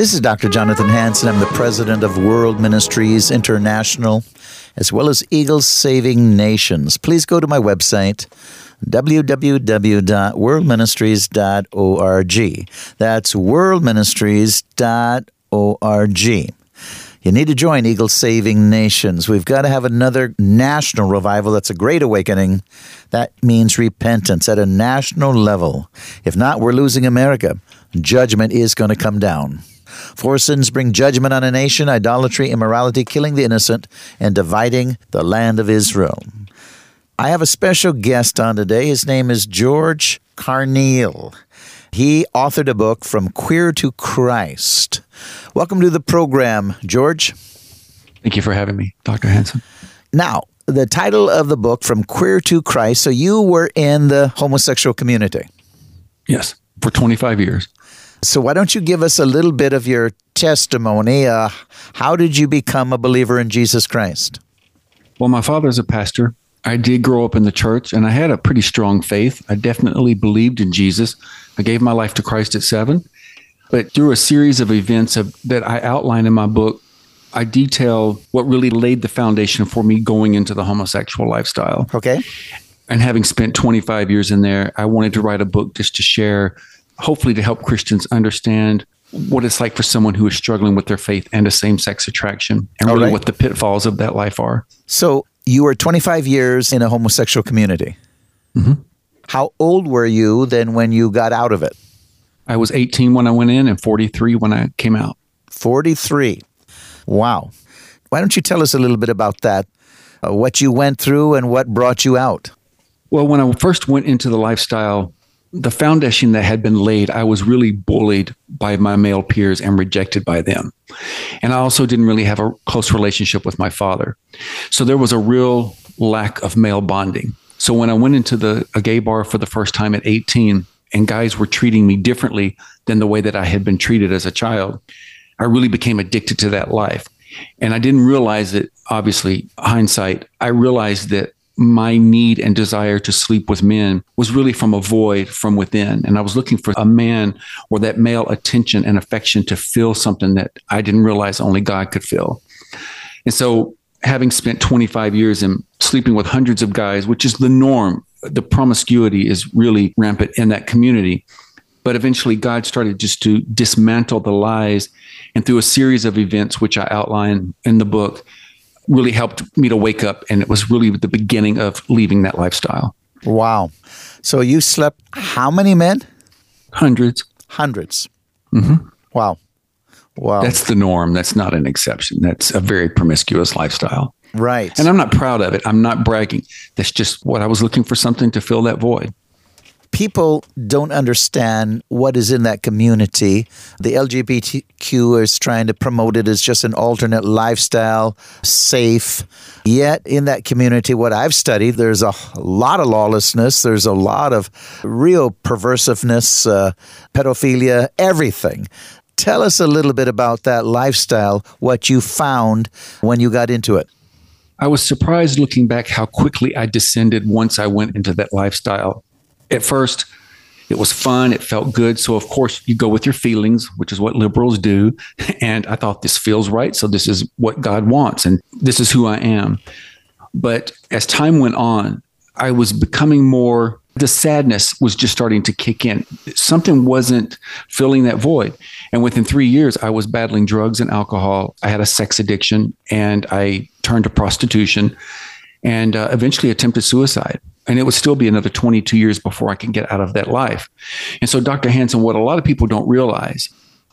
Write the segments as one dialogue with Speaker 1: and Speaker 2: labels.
Speaker 1: This is Dr. Jonathan Hansen. I'm the president of World Ministries International, as well as Eagles Saving Nations. Please go to my website, www.worldministries.org. That's worldministries.org. You need to join Eagle Saving Nations. We've got to have another national revival. That's a great awakening. That means repentance at a national level. If not, we're losing America. Judgment is going to come down. Four sins bring judgment on a nation idolatry, immorality, killing the innocent, and dividing the land of Israel. I have a special guest on today. His name is George Carneal. He authored a book, From Queer to Christ. Welcome to the program, George.
Speaker 2: Thank you for having me, Dr. Hansen.
Speaker 1: Now, the title of the book, From Queer to Christ. So you were in the homosexual community?
Speaker 2: Yes, for 25 years.
Speaker 1: So why don't you give us a little bit of your testimony? Uh, how did you become a believer in Jesus Christ?
Speaker 2: Well, my father's a pastor. I did grow up in the church and I had a pretty strong faith. I definitely believed in Jesus. I gave my life to Christ at seven. But through a series of events of, that I outline in my book, I detail what really laid the foundation for me going into the homosexual lifestyle.
Speaker 1: Okay.
Speaker 2: And having spent 25 years in there, I wanted to write a book just to share, hopefully, to help Christians understand what it's like for someone who is struggling with their faith and a same sex attraction and really right. what the pitfalls of that life are.
Speaker 1: So, you were 25 years in a homosexual community.
Speaker 2: Mm-hmm.
Speaker 1: How old were you then when you got out of it?
Speaker 2: I was 18 when I went in and 43 when I came out.
Speaker 1: 43. Wow. Why don't you tell us a little bit about that? Uh, what you went through and what brought you out?
Speaker 2: Well, when I first went into the lifestyle, the foundation that had been laid, I was really bullied by my male peers and rejected by them. And I also didn't really have a close relationship with my father. So there was a real lack of male bonding. So when I went into the a gay bar for the first time at 18 and guys were treating me differently than the way that I had been treated as a child, I really became addicted to that life. And I didn't realize it, obviously, hindsight, I realized that my need and desire to sleep with men was really from a void from within. And I was looking for a man or that male attention and affection to fill something that I didn't realize only God could fill. And so having spent 25 years in sleeping with hundreds of guys, which is the norm, the promiscuity is really rampant in that community. But eventually, God started just to dismantle the lies. And through a series of events, which I outline in the book, really helped me to wake up. And it was really the beginning of leaving that lifestyle.
Speaker 1: Wow. So you slept how many men?
Speaker 2: Hundreds.
Speaker 1: Hundreds.
Speaker 2: Mm-hmm.
Speaker 1: Wow. Wow.
Speaker 2: That's the norm. That's not an exception. That's a very promiscuous lifestyle.
Speaker 1: Right.
Speaker 2: And I'm not proud of it. I'm not bragging. That's just what I was looking for something to fill that void.
Speaker 1: People don't understand what is in that community. The LGBTQ is trying to promote it as just an alternate lifestyle, safe. Yet, in that community, what I've studied, there's a lot of lawlessness, there's a lot of real perversiveness, uh, pedophilia, everything. Tell us a little bit about that lifestyle, what you found when you got into it.
Speaker 2: I was surprised looking back how quickly I descended once I went into that lifestyle. At first, it was fun. It felt good. So, of course, you go with your feelings, which is what liberals do. And I thought this feels right. So, this is what God wants. And this is who I am. But as time went on, I was becoming more the sadness was just starting to kick in. Something wasn't filling that void. And within three years, I was battling drugs and alcohol. I had a sex addiction and I turned to prostitution and uh, eventually attempted suicide. And it would still be another 22 years before I can get out of that life. And so, Dr. Hansen, what a lot of people don't realize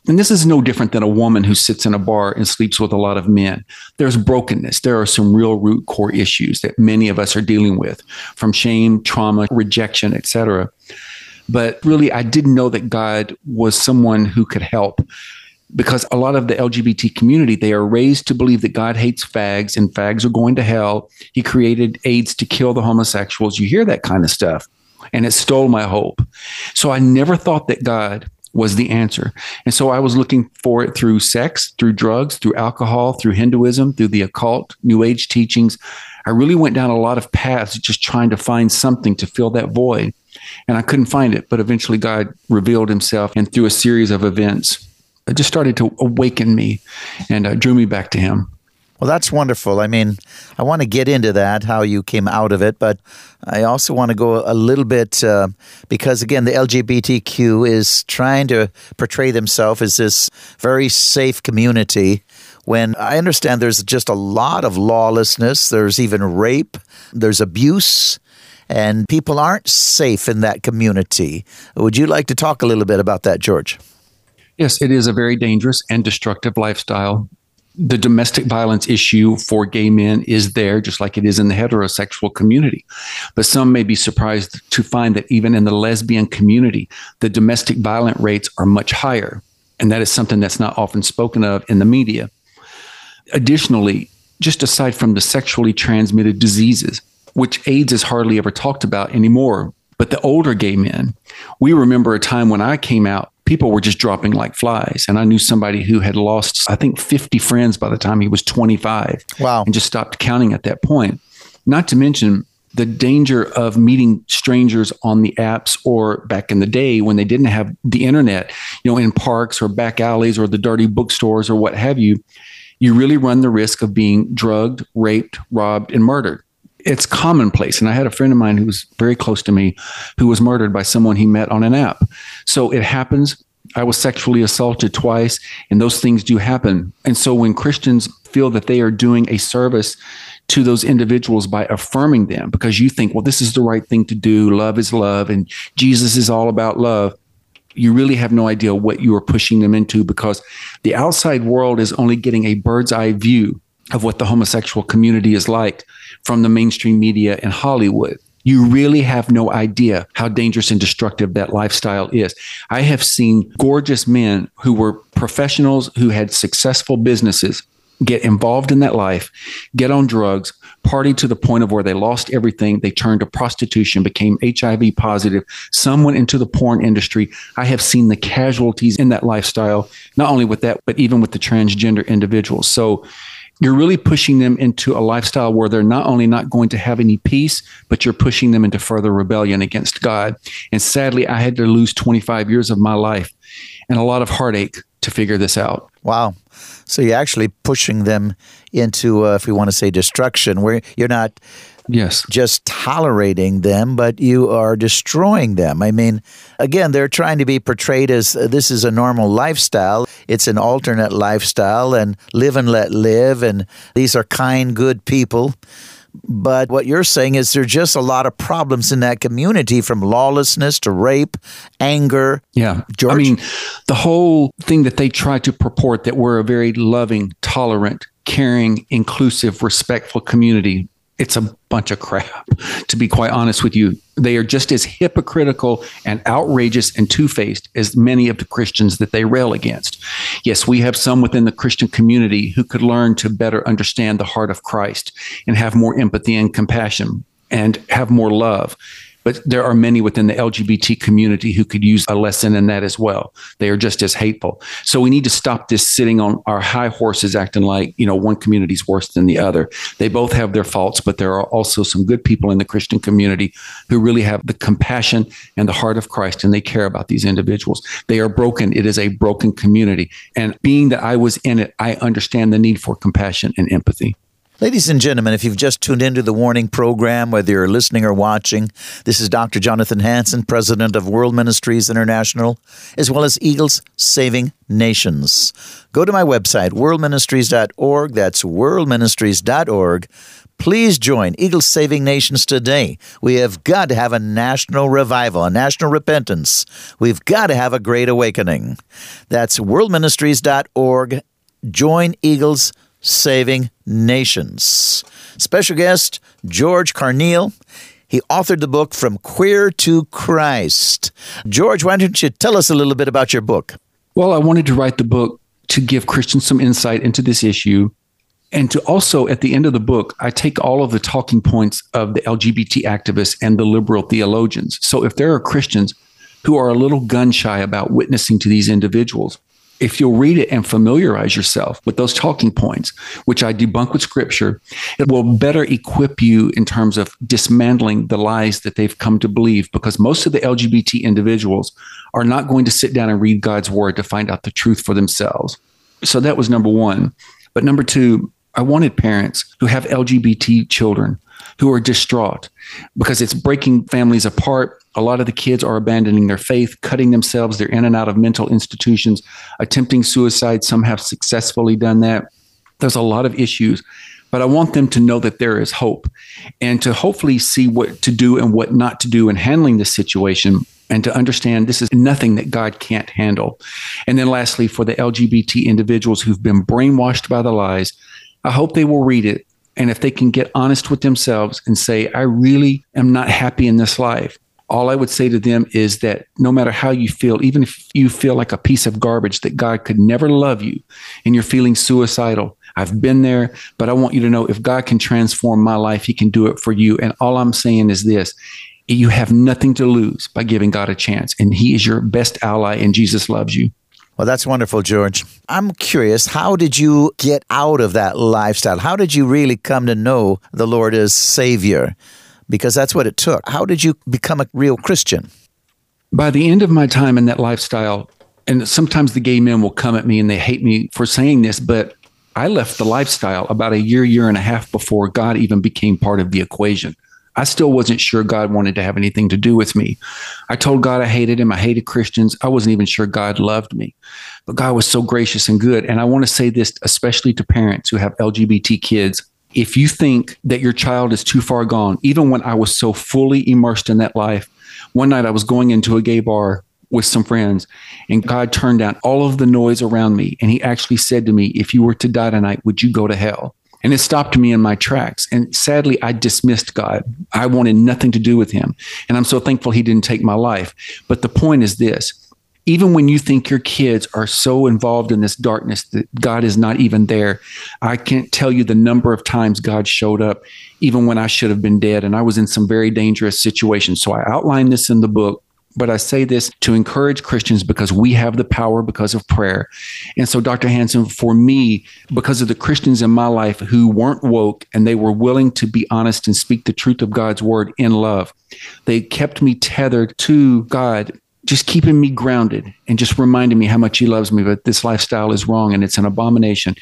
Speaker 2: and this is no different than a woman who sits in a bar and sleeps with a lot of men. There's brokenness. There are some real root core issues that many of us are dealing with from shame, trauma, rejection, etc. But really, I didn't know that God was someone who could help because a lot of the LGBT community, they are raised to believe that God hates fags and fags are going to hell. He created AIDS to kill the homosexuals. You hear that kind of stuff. And it stole my hope. So I never thought that God was the answer. And so I was looking for it through sex, through drugs, through alcohol, through Hinduism, through the occult, New Age teachings. I really went down a lot of paths just trying to find something to fill that void. And I couldn't find it. But eventually, God revealed himself. And through a series of events, it just started to awaken me and uh, drew me back to Him.
Speaker 1: Well, that's wonderful. I mean, I want to get into that, how you came out of it, but I also want to go a little bit uh, because, again, the LGBTQ is trying to portray themselves as this very safe community when I understand there's just a lot of lawlessness, there's even rape, there's abuse. And people aren't safe in that community. Would you like to talk a little bit about that, George?
Speaker 2: Yes, it is a very dangerous and destructive lifestyle the domestic violence issue for gay men is there, just like it is in the heterosexual community. But some may be surprised to find that even in the lesbian community, the domestic violent rates are much higher. And that is something that's not often spoken of in the media. Additionally, just aside from the sexually transmitted diseases, which AIDS is hardly ever talked about anymore, but the older gay men, we remember a time when I came out people were just dropping like flies. And I knew somebody who had lost, I think, 50 friends by the time he was 25.
Speaker 1: Wow.
Speaker 2: And just stopped counting at that point. Not to mention the danger of meeting strangers on the apps or back in the day when they didn't have the internet, you know, in parks or back alleys or the dirty bookstores or what have you. You really run the risk of being drugged, raped, robbed, and murdered it's commonplace. And I had a friend of mine who was very close to me who was murdered by someone he met on an app. So it happens. I was sexually assaulted twice, and those things do happen. And so when Christians feel that they are doing a service to those individuals by affirming them because you think, well, this is the right thing to do, love is love, and Jesus is all about love. You really have no idea what you are pushing them into because the outside world is only getting a bird's eye view of what the homosexual community is like from the mainstream media and Hollywood. You really have no idea how dangerous and destructive that lifestyle is. I have seen gorgeous men who were professionals who had successful businesses get involved in that life, get on drugs, party to the point of where they lost everything. They turned to prostitution, became HIV positive. Some went into the porn industry. I have seen the casualties in that lifestyle, not only with that, but even with the transgender individuals. So you're really pushing them into a lifestyle where they're not only not going to have any peace, but you're pushing them into further rebellion against God. And sadly, I had to lose 25 years of my life and a lot of heartache to figure this out.
Speaker 1: Wow. So you're actually pushing them into, uh, if we want to say, destruction, where you're not
Speaker 2: Yes.
Speaker 1: Just tolerating them, but you are destroying them. I mean, again, they're trying to be portrayed as uh, this is a normal lifestyle. It's an alternate lifestyle and live and let live. And these are kind, good people. But what you're saying is there's just a lot of problems in that community from lawlessness to rape, anger.
Speaker 2: Yeah.
Speaker 1: George?
Speaker 2: I mean, the whole thing that they try to purport that we're a very loving, tolerant, caring, inclusive, respectful community it's a bunch of crap, to be quite honest with you. They are just as hypocritical and outrageous and two faced as many of the Christians that they rail against. Yes, we have some within the Christian community who could learn to better understand the heart of Christ and have more empathy and compassion and have more love but there are many within the LGBT community who could use a lesson in that as well. They are just as hateful. So we need to stop this sitting on our high horses acting like, you know, one community is worse than the other. They both have their faults, but there are also some good people in the Christian community who really have the compassion and the heart of Christ and they care about these individuals. They are broken. It is a broken community. And being that I was in it, I understand the need for compassion and empathy.
Speaker 1: Ladies and gentlemen, if you've just tuned into the warning program, whether you're listening or watching, this is Dr. Jonathan Hansen, president of World Ministries International, as well as Eagles Saving Nations. Go to my website, worldministries.org. That's worldministries.org. Please join Eagles Saving Nations today. We have got to have a national revival, a national repentance. We've got to have a great awakening. That's worldministries.org. Join Eagles Saving Nations. Special guest, George Carneal. He authored the book From Queer to Christ. George, why don't you tell us a little bit about your book?
Speaker 2: Well, I wanted to write the book to give Christians some insight into this issue. And to also, at the end of the book, I take all of the talking points of the LGBT activists and the liberal theologians. So if there are Christians who are a little gun shy about witnessing to these individuals, if you'll read it and familiarize yourself with those talking points, which I debunk with scripture, it will better equip you in terms of dismantling the lies that they've come to believe because most of the LGBT individuals are not going to sit down and read God's word to find out the truth for themselves. So that was number one. But number two, I wanted parents who have LGBT children who are distraught because it's breaking families apart. A lot of the kids are abandoning their faith, cutting themselves. They're in and out of mental institutions, attempting suicide. Some have successfully done that. There's a lot of issues, but I want them to know that there is hope and to hopefully see what to do and what not to do in handling this situation and to understand this is nothing that God can't handle. And then lastly, for the LGBT individuals who've been brainwashed by the lies, I hope they will read it and if they can get honest with themselves and say, I really am not happy in this life, all I would say to them is that no matter how you feel, even if you feel like a piece of garbage, that God could never love you and you're feeling suicidal. I've been there, but I want you to know if God can transform my life, He can do it for you. And all I'm saying is this you have nothing to lose by giving God a chance, and He is your best ally, and Jesus loves you.
Speaker 1: Well, that's wonderful, George. I'm curious, how did you get out of that lifestyle? How did you really come to know the Lord as Savior? Because that's what it took. How did you become a real Christian?
Speaker 2: By the end of my time in that lifestyle, and sometimes the gay men will come at me and they hate me for saying this, but I left the lifestyle about a year, year and a half before God even became part of the equation. I still wasn't sure God wanted to have anything to do with me. I told God I hated him. I hated Christians. I wasn't even sure God loved me. But God was so gracious and good. And I want to say this, especially to parents who have LGBT kids. If you think that your child is too far gone, even when I was so fully immersed in that life, one night I was going into a gay bar with some friends and God turned down all of the noise around me. And he actually said to me, If you were to die tonight, would you go to hell? And it stopped me in my tracks. And sadly, I dismissed God. I wanted nothing to do with him. And I'm so thankful he didn't take my life. But the point is this even when you think your kids are so involved in this darkness that God is not even there, I can't tell you the number of times God showed up, even when I should have been dead. And I was in some very dangerous situations. So I outline this in the book. But I say this to encourage Christians because we have the power because of prayer. And so, Dr. Hansen, for me, because of the Christians in my life who weren't woke and they were willing to be honest and speak the truth of God's word in love, they kept me tethered to God just keeping me grounded and just reminding me how much he loves me, but this lifestyle is wrong and it's an abomination.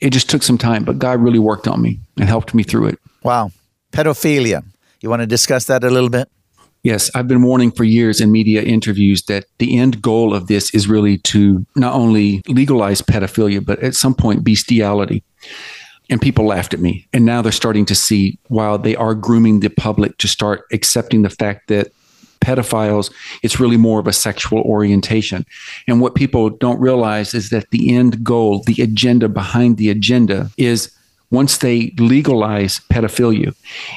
Speaker 2: It just took some time, but God really worked on me and helped me through it.
Speaker 1: Wow. Pedophilia. You want to discuss that a little bit?
Speaker 2: Yes, I've been warning for years in media interviews that the end goal of this is really to not only legalize pedophilia, but at some point, bestiality. And people laughed at me. And now they're starting to see, while they are grooming the public to start accepting the fact that pedophiles, it's really more of a sexual orientation. And what people don't realize is that the end goal, the agenda behind the agenda is once they legalize pedophilia,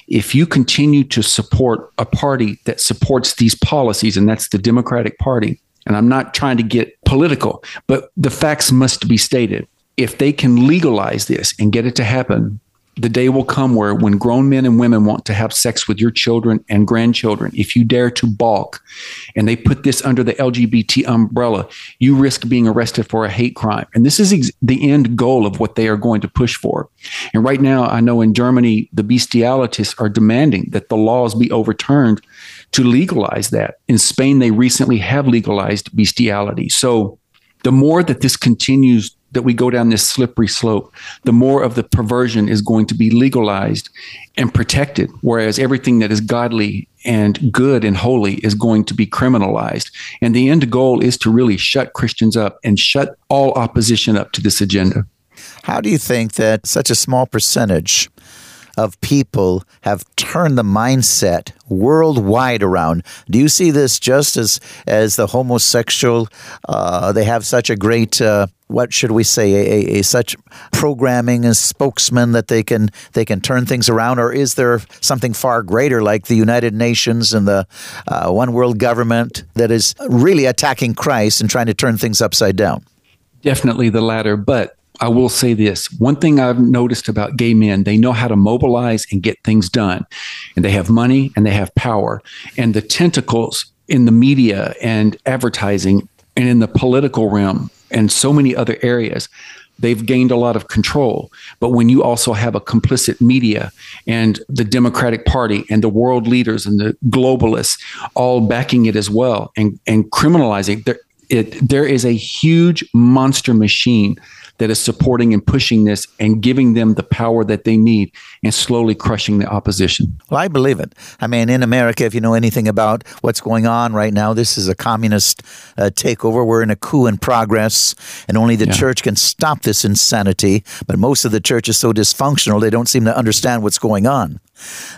Speaker 2: if you continue to support a party that supports these policies, and that's the Democratic Party, and I'm not trying to get political, but the facts must be stated. If they can legalize this and get it to happen, the day will come where when grown men and women want to have sex with your children and grandchildren, if you dare to balk and they put this under the LGBT umbrella, you risk being arrested for a hate crime. And this is ex- the end goal of what they are going to push for. And right now, I know in Germany, the bestialists are demanding that the laws be overturned to legalize that. In Spain, they recently have legalized bestiality. So the more that this continues that we go down this slippery slope, the more of the perversion is going to be legalized and protected, whereas everything that is godly and good and holy is going to be criminalized. And the end goal is to really shut Christians up and shut all opposition up to this agenda.
Speaker 1: How do you think that such a small percentage of people have turned the mindset worldwide around. Do you see this just as as the homosexual? Uh, they have such a great. Uh, what should we say a, a, a, such programming as spokesman that they can they can turn things around or is there something far greater like the United Nations and the uh, one world government that is really attacking Christ and trying to turn things upside down
Speaker 2: definitely the latter but I will say this one thing I've noticed about gay men, they know how to mobilize and get things done. And they have money and they have power. And the tentacles in the media and advertising and in the political realm and so many other areas they've gained a lot of control. But when you also have a complicit media and the Democratic Party and the world leaders and the globalists all backing it as well and, and criminalizing, there, it, there is a huge monster machine that is supporting and pushing this and giving them the power that they need and slowly crushing the opposition.
Speaker 1: Well, I believe it. I mean, in America, if you know anything about what's going on right now, this is a communist uh, takeover. We're in a coup in progress, and only the yeah. church can stop this insanity. But most of the church is so dysfunctional, they don't seem to understand what's going on.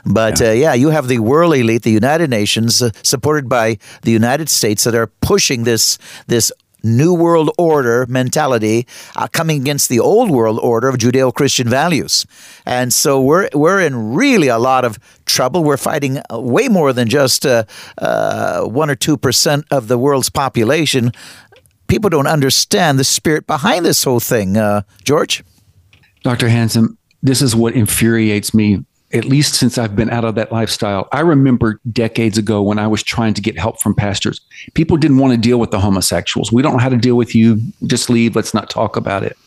Speaker 1: But yeah. Uh, yeah, you have the world elite, the United Nations, uh, supported by the United States, that are pushing this this New World Order mentality uh, coming against the Old World Order of Judeo Christian values. And so we're, we're in really a lot of trouble. We're fighting uh, way more than just uh, uh, 1 or 2% of the world's population. People don't understand the spirit behind this whole thing. Uh, George?
Speaker 2: Dr. Hansen, this is what infuriates me at least since I've been out of that lifestyle, I remember decades ago when I was trying to get help from pastors. People didn't want to deal with the homosexuals. We don't know how to deal with you. Just leave. Let's not talk about it.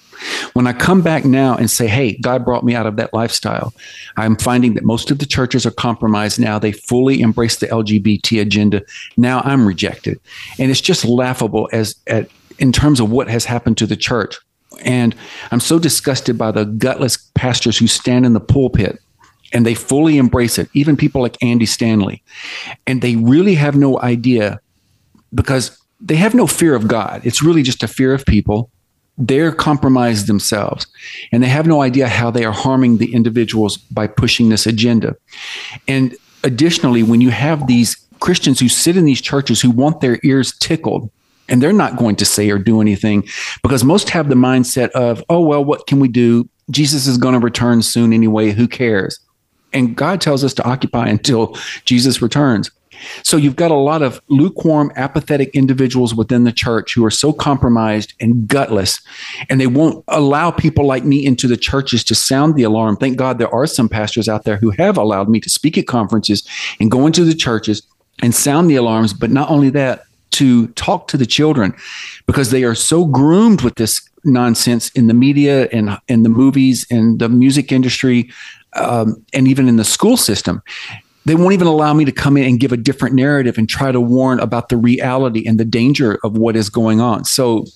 Speaker 2: When I come back now and say, hey, God brought me out of that lifestyle, I'm finding that most of the churches are compromised now. They fully embrace the LGBT agenda. Now I'm rejected. And it's just laughable as at in terms of what has happened to the church. And I'm so disgusted by the gutless pastors who stand in the pulpit and they fully embrace it, even people like Andy Stanley. And they really have no idea because they have no fear of God. It's really just a fear of people. They're compromised themselves and they have no idea how they are harming the individuals by pushing this agenda. And additionally, when you have these Christians who sit in these churches who want their ears tickled, and they're not going to say or do anything because most have the mindset of, oh, well, what can we do? Jesus is going to return soon anyway. Who cares? And God tells us to occupy until Jesus returns. So you've got a lot of lukewarm, apathetic individuals within the church who are so compromised and gutless, and they won't allow people like me into the churches to sound the alarm. Thank God there are some pastors out there who have allowed me to speak at conferences and go into the churches and sound the alarms. But not only that, to talk to the children because they are so groomed with this nonsense in the media and in the movies and the music industry um, and even in the school system they won't even allow me to come in and give a different narrative and try to warn about the reality and the danger of what is going on. So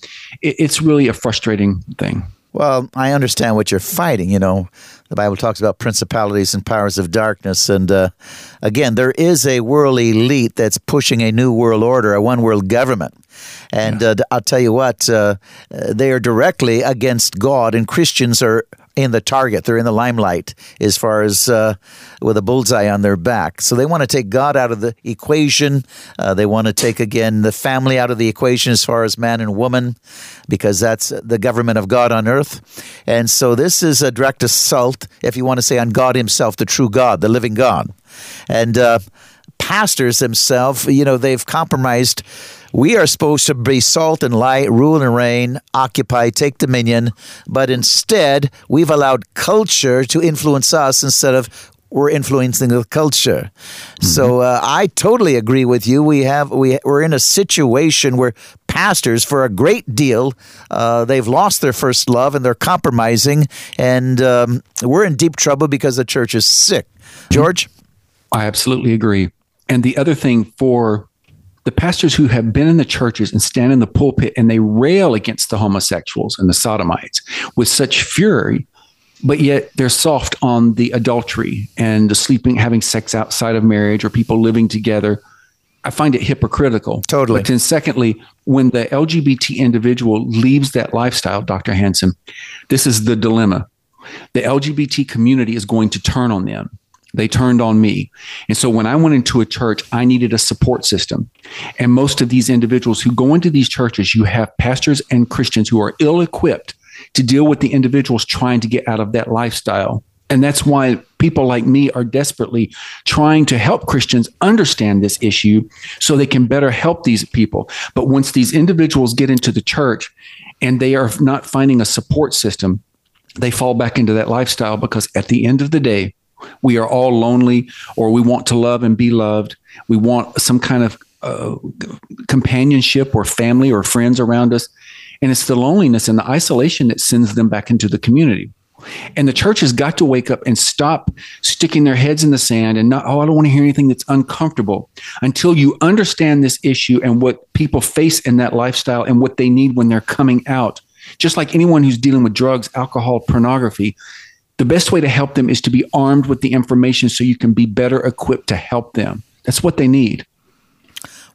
Speaker 2: it, it's really a frustrating thing.
Speaker 1: Well, I understand what you're fighting. You know, the Bible talks about principalities and powers of darkness. And uh, again, there is a world elite that's pushing a new world order, a one world government. And yeah. uh, I'll tell you what, uh, they are directly against God, and Christians are in the target. They're in the limelight as far as uh, with a bullseye on their back. So they want to take God out of the equation. Uh, they want to take, again, the family out of the equation as far as man and woman, because that's the government of God on earth. And so this is a direct assault, if you want to say, on God Himself, the true God, the living God. And uh, pastors themselves, you know, they've compromised we are supposed to be salt and light, rule and reign, occupy, take dominion, but instead we've allowed culture to influence us instead of we're influencing the culture. Mm-hmm. So uh, I totally agree with you. We have we we're in a situation where pastors, for a great deal, uh, they've lost their first love and they're compromising, and um, we're in deep trouble because the church is sick. George,
Speaker 2: I absolutely agree. And the other thing for the pastors who have been in the churches and stand in the pulpit and they rail against the homosexuals and the sodomites with such fury but yet they're soft on the adultery and the sleeping having sex outside of marriage or people living together. I find it hypocritical.
Speaker 1: Totally.
Speaker 2: But then secondly when the lgbt individual leaves that lifestyle dr hansen this is the dilemma. The lgbt community is going to turn on them they turned on me. And so when I went into a church, I needed a support system. And most of these individuals who go into these churches, you have pastors and Christians who are ill equipped to deal with the individuals trying to get out of that lifestyle. And that's why people like me are desperately trying to help Christians understand this issue so they can better help these people. But once these individuals get into the church and they are not finding a support system, they fall back into that lifestyle because at the end of the day, we are all lonely or we want to love and be loved. We want some kind of uh, companionship or family or friends around us. And it's the loneliness and the isolation that sends them back into the community. And the church has got to wake up and stop sticking their heads in the sand and not, oh, I don't want to hear anything that's uncomfortable until you understand this issue and what people face in that lifestyle and what they need when they're coming out. Just like anyone who's dealing with drugs, alcohol, pornography, the best way to help them is to be armed with the information so you can be better equipped to help them. That's what they need.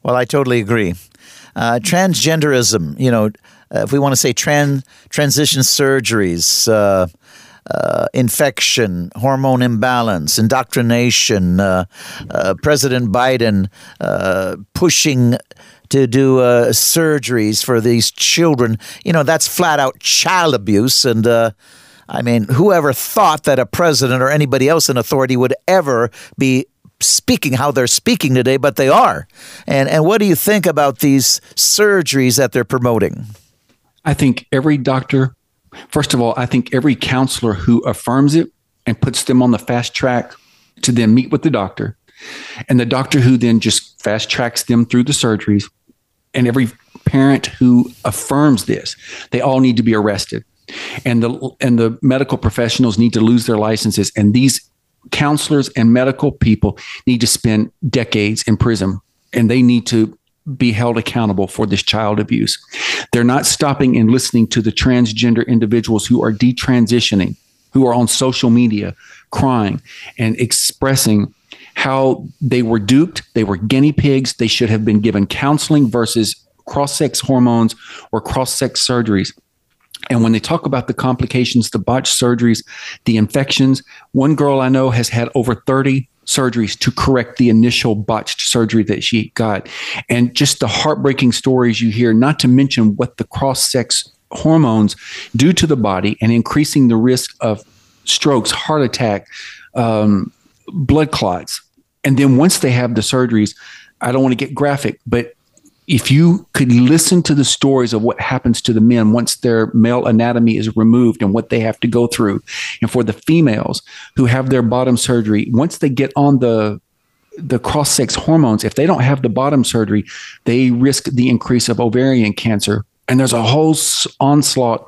Speaker 1: Well, I totally agree. Uh, transgenderism, you know, uh, if we want to say trans transition surgeries, uh, uh, infection, hormone imbalance, indoctrination, uh, uh, President Biden pushing to do uh, surgeries for these children. You know, that's flat out child abuse. And uh, I mean, whoever thought that a president or anybody else in authority would ever be speaking how they're speaking today, but they are. And and what do you think about these surgeries that they're promoting?
Speaker 2: I think every doctor First of all, I think every counselor who affirms it and puts them on the fast track to then meet with the doctor, and the doctor who then just fast tracks them through the surgeries, and every parent who affirms this, they all need to be arrested. And the and the medical professionals need to lose their licenses. And these counselors and medical people need to spend decades in prison and they need to be held accountable for this child abuse. They're not stopping and listening to the transgender individuals who are detransitioning, who are on social media crying and expressing how they were duped, they were guinea pigs, they should have been given counseling versus cross sex hormones or cross sex surgeries. And when they talk about the complications, the botched surgeries, the infections, one girl I know has had over 30 surgeries to correct the initial botched surgery that she got. And just the heartbreaking stories you hear, not to mention what the cross sex hormones do to the body and increasing the risk of strokes, heart attack, um, blood clots. And then once they have the surgeries, I don't want to get graphic, but if you could listen to the stories of what happens to the men once their male anatomy is removed and what they have to go through, and for the females who have their bottom surgery, once they get on the the cross sex hormones, if they don't have the bottom surgery, they risk the increase of ovarian cancer. And there's a whole onslaught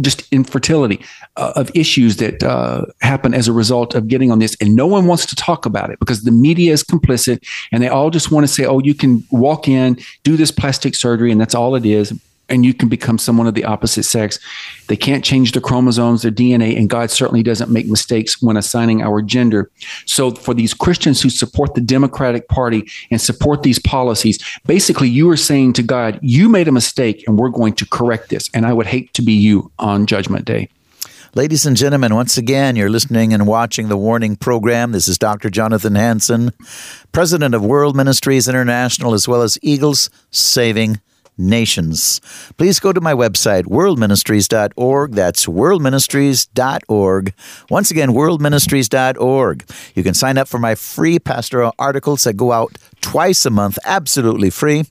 Speaker 2: just infertility uh, of issues that uh, happen as a result of getting on this and no one wants to talk about it because the media is complicit and they all just want to say oh you can walk in do this plastic surgery and that's all it is and you can become someone of the opposite sex. They can't change their chromosomes, their DNA, and God certainly doesn't make mistakes when assigning our gender. So, for these Christians who support the Democratic Party and support these policies, basically you are saying to God, You made a mistake and we're going to correct this. And I would hate to be you on Judgment Day.
Speaker 1: Ladies and gentlemen, once again, you're listening and watching the Warning Program. This is Dr. Jonathan Hansen, President of World Ministries International, as well as Eagles Saving nations. Please go to my website, worldministries.org. That's worldministries.org. Once again, worldministries.org. You can sign up for my free pastoral articles that go out twice a month, absolutely free.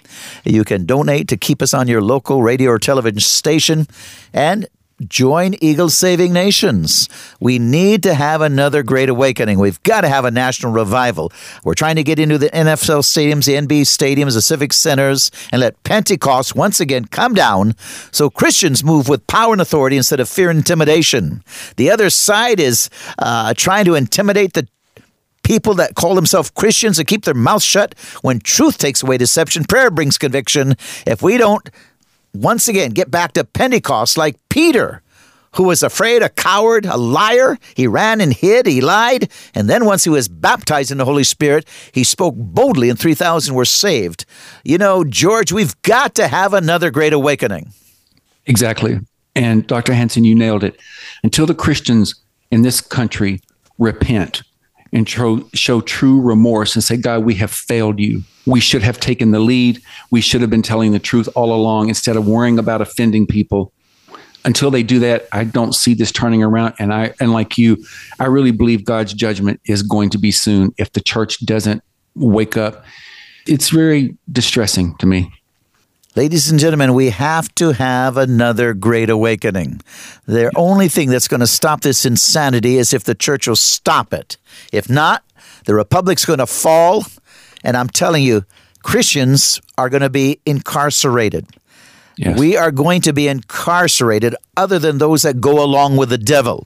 Speaker 1: You can donate to keep us on your local radio or television station. And Join Eagle Saving Nations. We need to have another great awakening. We've got to have a national revival. We're trying to get into the NFL stadiums, the NBA stadiums, the civic centers, and let Pentecost once again come down so Christians move with power and authority instead of fear and intimidation. The other side is uh, trying to intimidate the people that call themselves Christians and keep their mouths shut when truth takes away deception. Prayer brings conviction. If we don't once again get back to Pentecost like Peter, who was afraid, a coward, a liar. He ran and hid, he lied. And then once he was baptized in the Holy Spirit, he spoke boldly and 3,000 were saved. You know, George, we've got to have another great awakening.
Speaker 2: Exactly. And Dr. Hansen, you nailed it. Until the Christians in this country repent and show, show true remorse and say, God, we have failed you we should have taken the lead. We should have been telling the truth all along instead of worrying about offending people. Until they do that, I don't see this turning around. And I and like you, I really believe God's judgment is going to be soon if the church doesn't wake up. It's very distressing to me.
Speaker 1: Ladies and gentlemen, we have to have another great awakening. The only thing that's going to stop this insanity is if the church will stop it. If not, the republic's going to fall and I'm telling you, Christians are going to be incarcerated.
Speaker 2: Yes.
Speaker 1: We are going to be incarcerated other than those that go along with the devil.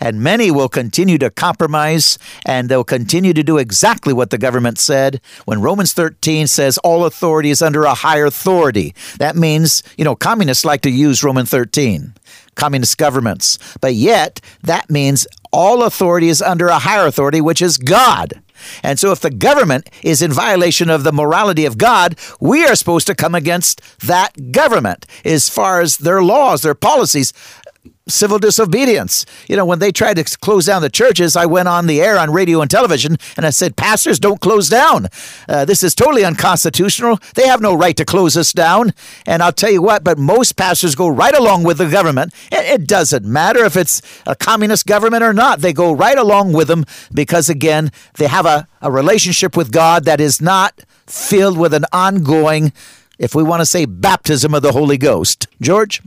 Speaker 1: And many will continue to compromise and they'll continue to do exactly what the government said when Romans 13 says all authority is under a higher authority. That means, you know, communists like to use Roman 13, communist governments. But yet, that means all authority is under a higher authority, which is God. And so, if the government is in violation of the morality of God, we are supposed to come against that government as far as their laws, their policies civil disobedience. You know, when they tried to close down the churches, I went on the air on radio and television and I said, Pastors, don't close down. Uh, this is totally unconstitutional. They have no right to close us down. And I'll tell you what, but most pastors go right along with the government. It, it doesn't matter if it's a communist government or not. They go right along with them because, again, they have a, a relationship with God that is not filled with an ongoing, if we want to say, baptism of the Holy Ghost. George?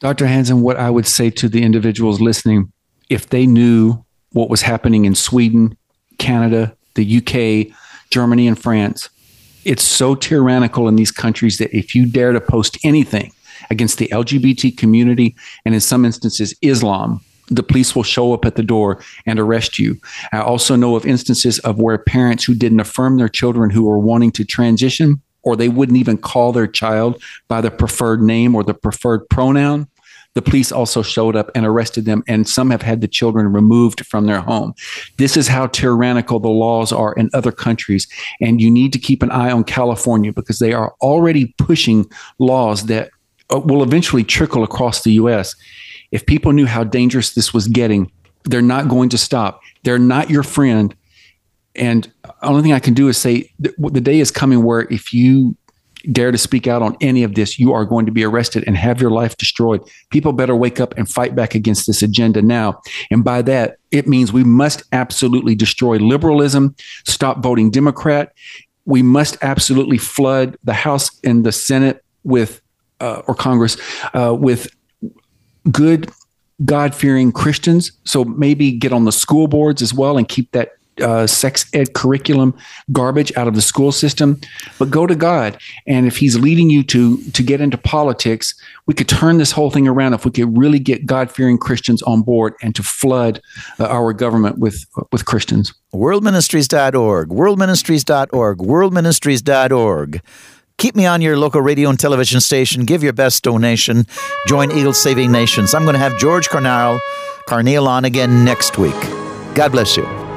Speaker 2: Dr. Hansen, what I would say to the individuals listening, if they knew what was happening in Sweden, Canada, the UK, Germany, and France, it's so tyrannical in these countries that if you dare to post anything against the LGBT community and in some instances Islam, the police will show up at the door and arrest you. I also know of instances of where parents who didn't affirm their children who were wanting to transition or they wouldn't even call their child by the preferred name or the preferred pronoun. The police also showed up and arrested them, and some have had the children removed from their home. This is how tyrannical the laws are in other countries. And you need to keep an eye on California because they are already pushing laws that uh, will eventually trickle across the US. If people knew how dangerous this was getting, they're not going to stop. They're not your friend. And only thing I can do is say the day is coming where if you dare to speak out on any of this, you are going to be arrested and have your life destroyed. People better wake up and fight back against this agenda now. And by that, it means we must absolutely destroy liberalism, stop voting Democrat. We must absolutely flood the House and the Senate with, uh, or Congress, uh, with good God fearing Christians. So maybe get on the school boards as well and keep that uh, sex ed curriculum garbage out of the school system, but go to God. And if He's leading you to to get into politics, we could turn this whole thing around if we could really get God fearing Christians on board and to flood uh, our government with with Christians.
Speaker 1: Worldministries.org, worldministries.org, worldministries.org. Keep me on your local radio and television station. Give your best donation. Join Eagle Saving Nations. I'm going to have George Carnell, Carneal on again next week. God bless you.